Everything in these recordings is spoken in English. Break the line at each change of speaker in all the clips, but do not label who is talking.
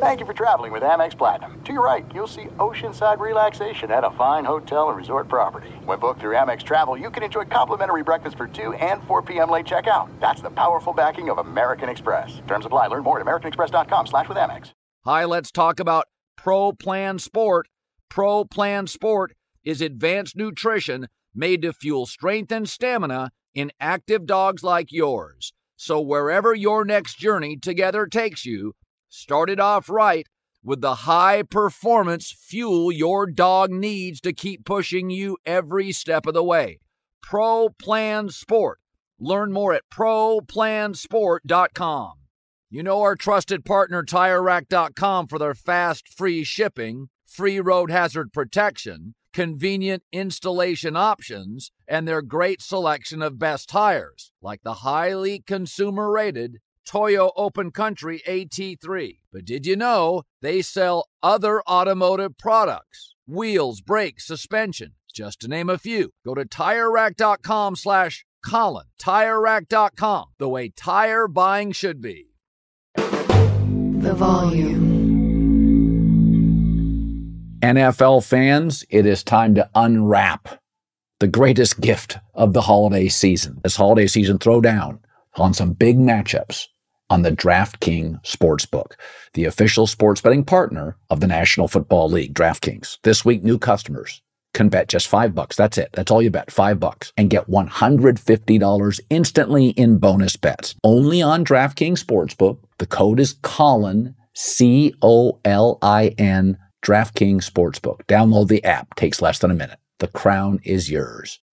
Thank you for traveling with Amex Platinum. To your right, you'll see oceanside relaxation at a fine hotel and resort property. When booked through Amex Travel, you can enjoy complimentary breakfast for 2 and 4 p.m. late checkout. That's the powerful backing of American Express. Terms apply. Learn more at americanexpress.com slash with Amex.
Hi, let's talk about Pro Plan Sport. Pro Plan Sport is advanced nutrition made to fuel strength and stamina in active dogs like yours. So wherever your next journey together takes you, start it off right with the high performance fuel your dog needs to keep pushing you every step of the way. Pro Plan Sport. Learn more at ProPlansport.com. You know our trusted partner TireRack.com for their fast, free shipping, free road hazard protection, convenient installation options, and their great selection of best tires, like the highly consumer rated Toyo Open Country AT3. But did you know they sell other automotive products? Wheels, brakes, suspension, just to name a few. Go to TireRack.com slash Colin. TireRack.com, the way tire buying should be.
The volume.
NFL fans, it is time to unwrap the greatest gift of the holiday season. This holiday season, throw down on some big matchups on the DraftKings Sportsbook, the official sports betting partner of the National Football League, DraftKings. This week, new customers can bet just five bucks. That's it. That's all you bet. Five bucks and get $150 instantly in bonus bets. Only on DraftKings Sportsbook. The code is Colin, C O L I N, DraftKings Sportsbook. Download the app. Takes less than a minute. The crown is yours.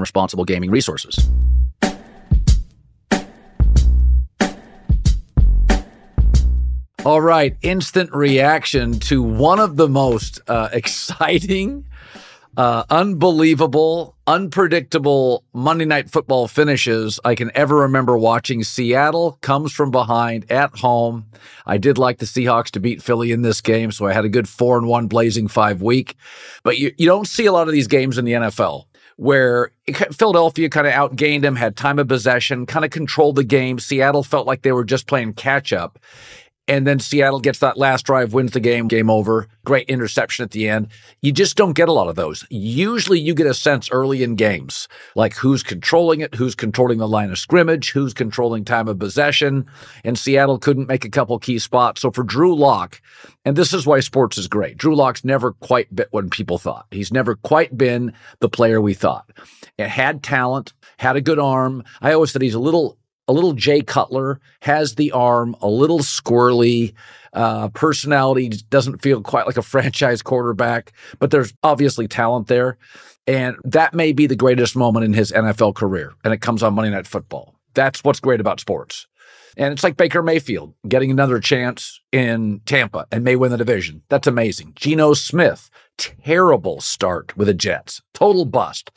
responsible gaming resources. All right, instant reaction to one of the most uh, exciting, uh, unbelievable, unpredictable Monday Night Football finishes I can ever remember watching. Seattle comes from behind at home. I did like the Seahawks to beat Philly in this game, so I had a good four and one blazing five week. But you, you don't see a lot of these games in the NFL where Philadelphia kind of outgained them, had time of possession, kind of controlled the game. Seattle felt like they were just playing catch up. And then Seattle gets that last drive, wins the game, game over. Great interception at the end. You just don't get a lot of those. Usually you get a sense early in games, like who's controlling it, who's controlling the line of scrimmage, who's controlling time of possession. And Seattle couldn't make a couple key spots. So for Drew Lock, and this is why sports is great, Drew Lock's never quite been what people thought. He's never quite been the player we thought. It had talent, had a good arm. I always said he's a little a little Jay Cutler, has the arm, a little squirrely, uh, personality, doesn't feel quite like a franchise quarterback, but there's obviously talent there. And that may be the greatest moment in his NFL career. And it comes on Monday Night Football. That's what's great about sports. And it's like Baker Mayfield getting another chance in Tampa and may win the division. That's amazing. Geno Smith, terrible start with the Jets, total bust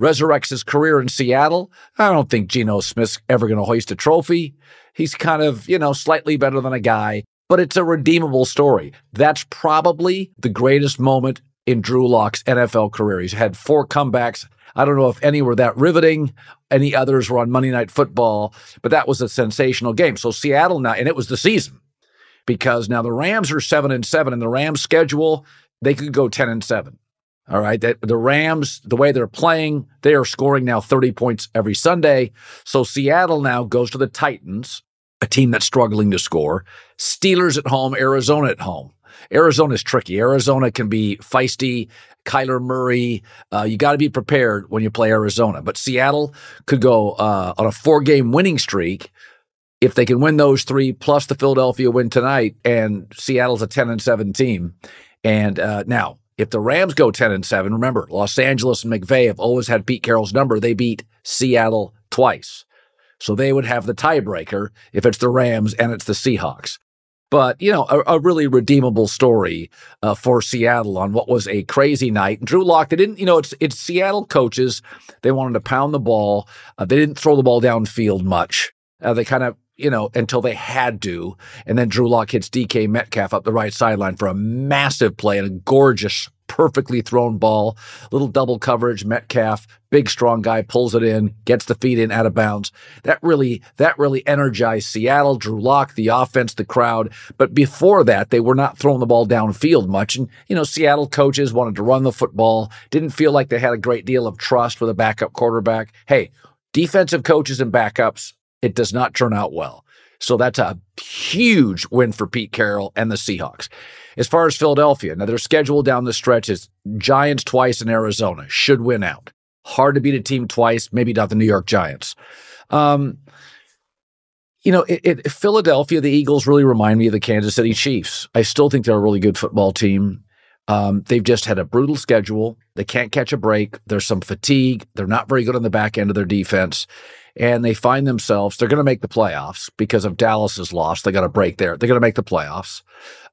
resurrects his career in Seattle. I don't think Geno Smith's ever going to hoist a trophy. He's kind of, you know, slightly better than a guy, but it's a redeemable story. That's probably the greatest moment in Drew Lock's NFL career. He's had four comebacks. I don't know if any were that riveting. Any others were on Monday Night Football, but that was a sensational game. So Seattle now, and it was the season because now the Rams are seven and seven, and the Rams schedule they could go ten and seven. All right. That the Rams, the way they're playing, they are scoring now 30 points every Sunday. So Seattle now goes to the Titans, a team that's struggling to score. Steelers at home, Arizona at home. Arizona is tricky. Arizona can be feisty. Kyler Murray, uh, you got to be prepared when you play Arizona. But Seattle could go uh, on a four game winning streak if they can win those three plus the Philadelphia win tonight. And Seattle's a 10 and 7 team. And uh, now, if the Rams go 10 and 7, remember, Los Angeles and McVay have always had Pete Carroll's number. They beat Seattle twice. So they would have the tiebreaker if it's the Rams and it's the Seahawks. but you know, a, a really redeemable story uh, for Seattle on what was a crazy night. Drew Lock, they didn't, you know, it's it's Seattle coaches. They wanted to pound the ball. Uh, they didn't throw the ball downfield much. Uh, they kind of, you know, until they had to, and then Drew Lock hits DK Metcalf up the right sideline for a massive play and a gorgeous perfectly thrown ball, little double coverage. Metcalf, big strong guy, pulls it in, gets the feet in out of bounds. That really that really energized Seattle. Drew Lock, the offense, the crowd. But before that, they were not throwing the ball downfield much. And you know, Seattle coaches wanted to run the football. Didn't feel like they had a great deal of trust with a backup quarterback. Hey, defensive coaches and backups, it does not turn out well. So that's a huge win for Pete Carroll and the Seahawks. As far as Philadelphia, now their schedule down the stretch is Giants twice in Arizona, should win out. Hard to beat a team twice, maybe not the New York Giants. Um, you know, it, it, Philadelphia, the Eagles really remind me of the Kansas City Chiefs. I still think they're a really good football team. Um, they've just had a brutal schedule. They can't catch a break. There's some fatigue. They're not very good on the back end of their defense and they find themselves they're going to make the playoffs because of Dallas's loss. They got a break there. They're going to make the playoffs.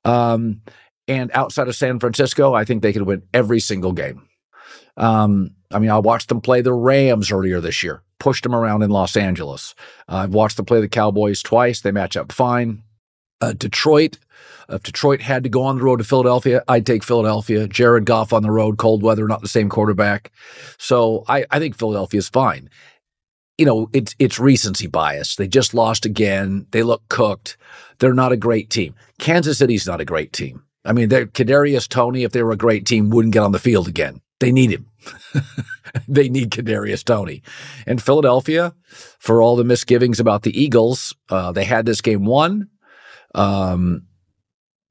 Um, and outside of San Francisco, I think they could win every single game. Um, I mean, I watched them play the Rams earlier this year, pushed them around in Los Angeles. Uh, I've watched them play the Cowboys twice. They match up fine. Uh, Detroit, if Detroit had to go on the road to Philadelphia, I'd take Philadelphia. Jared Goff on the road, cold weather, not the same quarterback. So I, I think Philadelphia is fine you know, it's it's recency bias. They just lost again. They look cooked. They're not a great team. Kansas City's not a great team. I mean, Kadarius Toney, if they were a great team, wouldn't get on the field again. They need him. they need Kadarius Toney. And Philadelphia, for all the misgivings about the Eagles, uh, they had this game won. Um,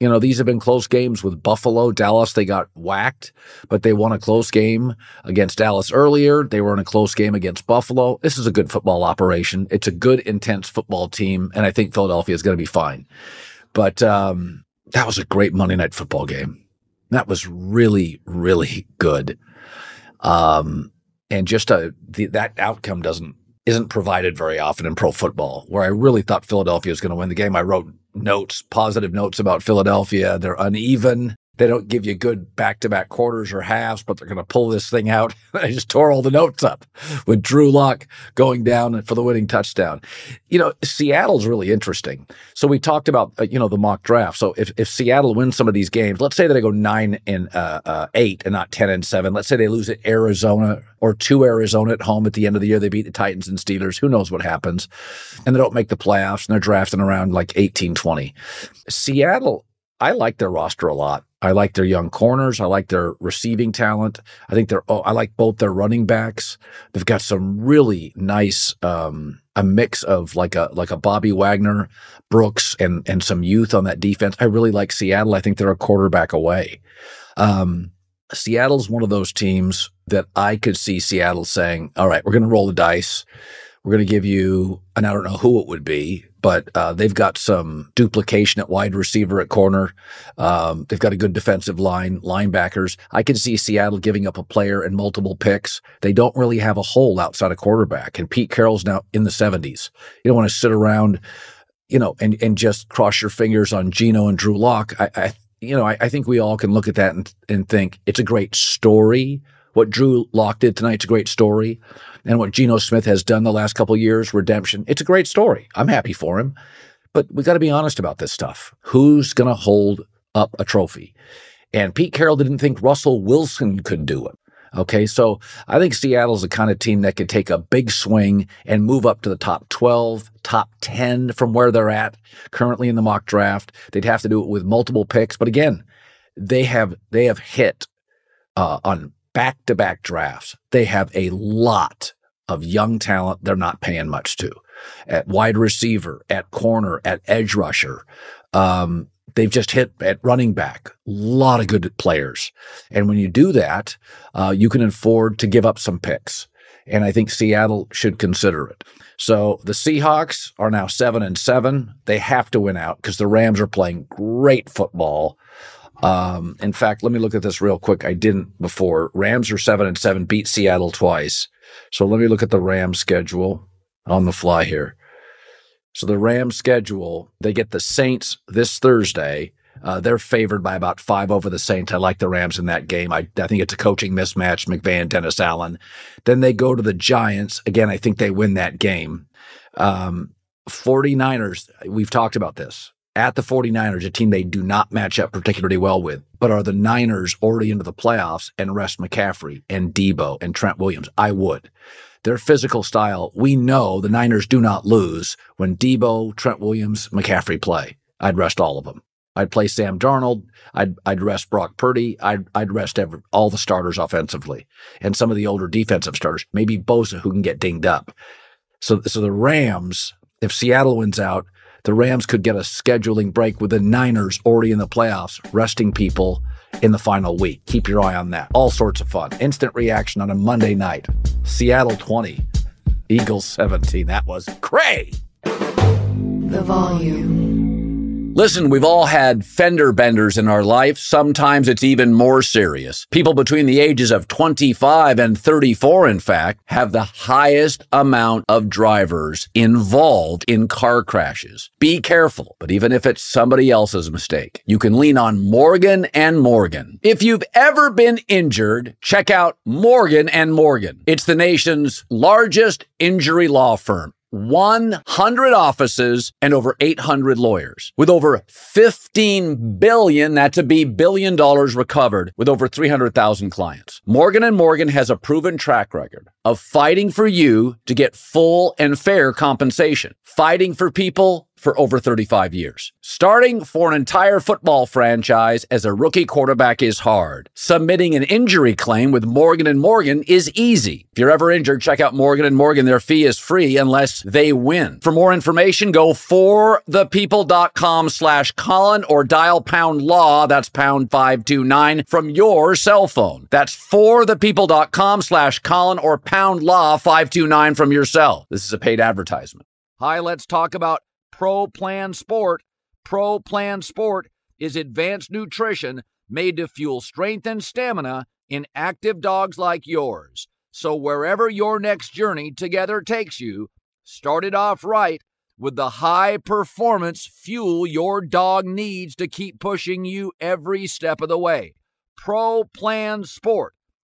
you know, these have been close games with Buffalo, Dallas. They got whacked, but they won a close game against Dallas earlier. They were in a close game against Buffalo. This is a good football operation. It's a good, intense football team, and I think Philadelphia is going to be fine. But um, that was a great Monday night football game. That was really, really good. Um, and just a, the, that outcome doesn't isn't provided very often in pro football. Where I really thought Philadelphia was going to win the game, I wrote notes, positive notes about Philadelphia. They're uneven. They don't give you good back to back quarters or halves, but they're going to pull this thing out. I just tore all the notes up with Drew Lock going down for the winning touchdown. You know, Seattle's really interesting. So we talked about, uh, you know, the mock draft. So if, if Seattle wins some of these games, let's say that they go nine and uh, uh, eight and not 10 and seven. Let's say they lose at Arizona or to Arizona at home at the end of the year. They beat the Titans and Steelers. Who knows what happens? And they don't make the playoffs and they're drafting around like 18, 20. Seattle, I like their roster a lot. I like their young corners. I like their receiving talent. I think they're. Oh, I like both their running backs. They've got some really nice, um, a mix of like a like a Bobby Wagner, Brooks, and and some youth on that defense. I really like Seattle. I think they're a quarterback away. Um, Seattle's one of those teams that I could see Seattle saying, "All right, we're going to roll the dice. We're going to give you," and I don't know who it would be, but uh, they've got some duplication at wide receiver at corner. Um, they've got a good defensive line, linebackers. I can see Seattle giving up a player and multiple picks. They don't really have a hole outside of quarterback. And Pete Carroll's now in the 70s. You don't want to sit around, you know, and, and just cross your fingers on Geno and Drew Lock. I, I you know, I, I, think we all can look at that and, and think it's a great story. What Drew Lock did tonight's a great story and what Geno Smith has done the last couple years, redemption. It's a great story. I'm happy for him. But we got to be honest about this stuff. Who's going to hold up a trophy? And Pete Carroll didn't think Russell Wilson could do it. Okay, so I think Seattle's the kind of team that could take a big swing and move up to the top 12, top 10 from where they're at currently in the mock draft. They'd have to do it with multiple picks, but again, they have they have hit uh, on back to back drafts, they have a lot of young talent they're not paying much to at wide receiver, at corner, at edge rusher. Um, they've just hit at running back. A lot of good players. And when you do that, uh, you can afford to give up some picks. And I think Seattle should consider it. So the Seahawks are now seven and seven. They have to win out because the Rams are playing great football. Um, in fact, let me look at this real quick. I didn't before. Rams are seven and seven, beat Seattle twice. So let me look at the Rams schedule on the fly here. So the Rams schedule, they get the Saints this Thursday. Uh, they're favored by about five over the Saints. I like the Rams in that game. I, I think it's a coaching mismatch, McVay, and Dennis Allen. Then they go to the Giants. Again, I think they win that game. Um, 49ers, we've talked about this. At the 49ers, a team they do not match up particularly well with, but are the Niners already into the playoffs and rest McCaffrey and Deebo and Trent Williams? I would their physical style, we know the Niners do not lose when Deebo, Trent Williams, McCaffrey play. I'd rest all of them. I'd play Sam Darnold. I'd I'd rest Brock Purdy. I'd I'd rest every, all the starters offensively and some of the older defensive starters. Maybe Bosa who can get dinged up. So so the Rams, if Seattle wins out, the Rams could get a scheduling break with the Niners already in the playoffs, resting people in the final week. Keep your eye on that. All sorts of fun. Instant reaction on a Monday night. Seattle 20, Eagles 17. That was cray.
The volume.
Listen, we've all had fender benders in our life. Sometimes it's even more serious. People between the ages of 25 and 34, in fact, have the highest amount of drivers involved in car crashes. Be careful, but even if it's somebody else's mistake, you can lean on Morgan and Morgan. If you've ever been injured, check out Morgan and Morgan. It's the nation's largest injury law firm. 100 offices and over 800 lawyers with over 15 billion that to be billion dollars recovered with over 300,000 clients. Morgan and Morgan has a proven track record of fighting for you to get full and fair compensation, fighting for people for over 35 years. Starting for an entire football franchise as a rookie quarterback is hard. Submitting an injury claim with Morgan and Morgan is easy. If you're ever injured, check out Morgan and Morgan. Their fee is free unless they win. For more information, go for forthepeople.com slash Colin or dial pound law. That's pound 529 from your cell phone. That's for forthepeople.com slash Colin or pound law 529 from your cell. This is a paid advertisement. Hi, let's talk about Pro Plan Sport. Pro Plan Sport is advanced nutrition made to fuel strength and stamina in active dogs like yours. So, wherever your next journey together takes you, start it off right with the high performance fuel your dog needs to keep pushing you every step of the way. Pro Plan Sport.